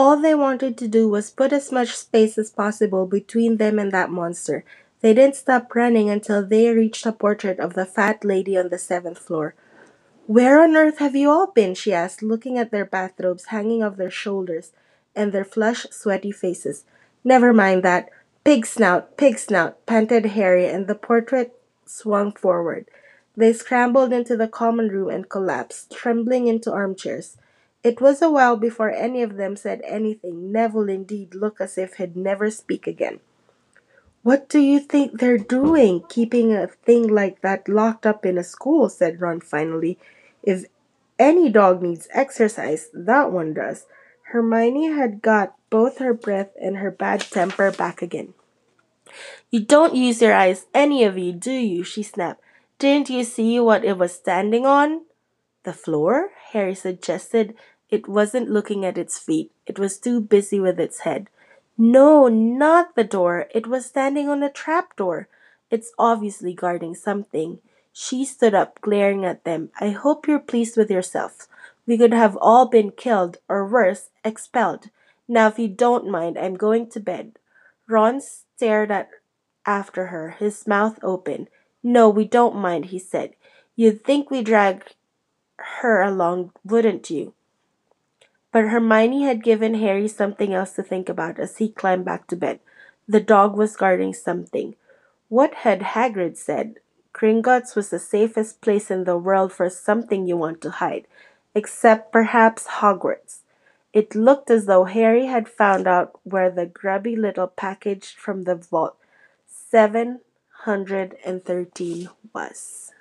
All they wanted to do was put as much space as possible between them and that monster. They didn't stop running until they reached a portrait of the fat lady on the seventh floor. Where on earth have you all been? she asked, looking at their bathrobes hanging off their shoulders and their flushed, sweaty faces. Never mind that. Pig snout, pig snout, panted Harry, and the portrait swung forward. They scrambled into the common room and collapsed, trembling into armchairs. It was a while before any of them said anything. Neville indeed looked as if he'd never speak again. What do you think they're doing, keeping a thing like that locked up in a school? said Ron finally. If any dog needs exercise, that one does. Hermione had got both her breath and her bad temper back again. You don't use your eyes, any of you, do you? she snapped. Didn't you see what it was standing on? The floor? Harry suggested. It wasn't looking at its feet. It was too busy with its head. No, not the door. It was standing on a trapdoor. It's obviously guarding something. She stood up, glaring at them. I hope you're pleased with yourself. We could have all been killed, or worse, expelled. Now, if you don't mind, I'm going to bed. Ron stared at after her, his mouth open. No, we don't mind, he said. You'd think we dragged her along, wouldn't you? But Hermione had given Harry something else to think about as he climbed back to bed. The dog was guarding something. What had Hagrid said? Gringotts was the safest place in the world for something you want to hide, except perhaps Hogwarts. It looked as though Harry had found out where the grubby little package from the vault 713 was.